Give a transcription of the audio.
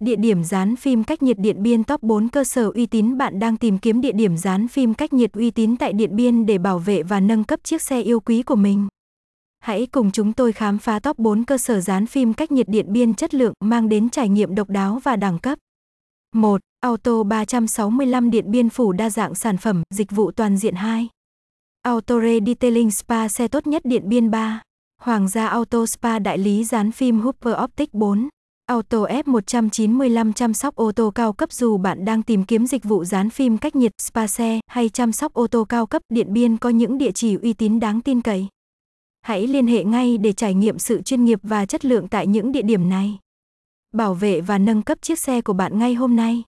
Địa điểm dán phim cách nhiệt Điện Biên Top 4 cơ sở uy tín Bạn đang tìm kiếm địa điểm dán phim cách nhiệt uy tín tại Điện Biên để bảo vệ và nâng cấp chiếc xe yêu quý của mình. Hãy cùng chúng tôi khám phá top 4 cơ sở dán phim cách nhiệt Điện Biên chất lượng mang đến trải nghiệm độc đáo và đẳng cấp. 1. Auto 365 Điện Biên phủ đa dạng sản phẩm, dịch vụ toàn diện 2. autore Detailing Spa xe tốt nhất Điện Biên 3. Hoàng gia Auto Spa đại lý dán phim Hooper Optic 4. Auto F195 chăm sóc ô tô cao cấp dù bạn đang tìm kiếm dịch vụ dán phim cách nhiệt, spa xe hay chăm sóc ô tô cao cấp, Điện Biên có những địa chỉ uy tín đáng tin cậy. Hãy liên hệ ngay để trải nghiệm sự chuyên nghiệp và chất lượng tại những địa điểm này. Bảo vệ và nâng cấp chiếc xe của bạn ngay hôm nay.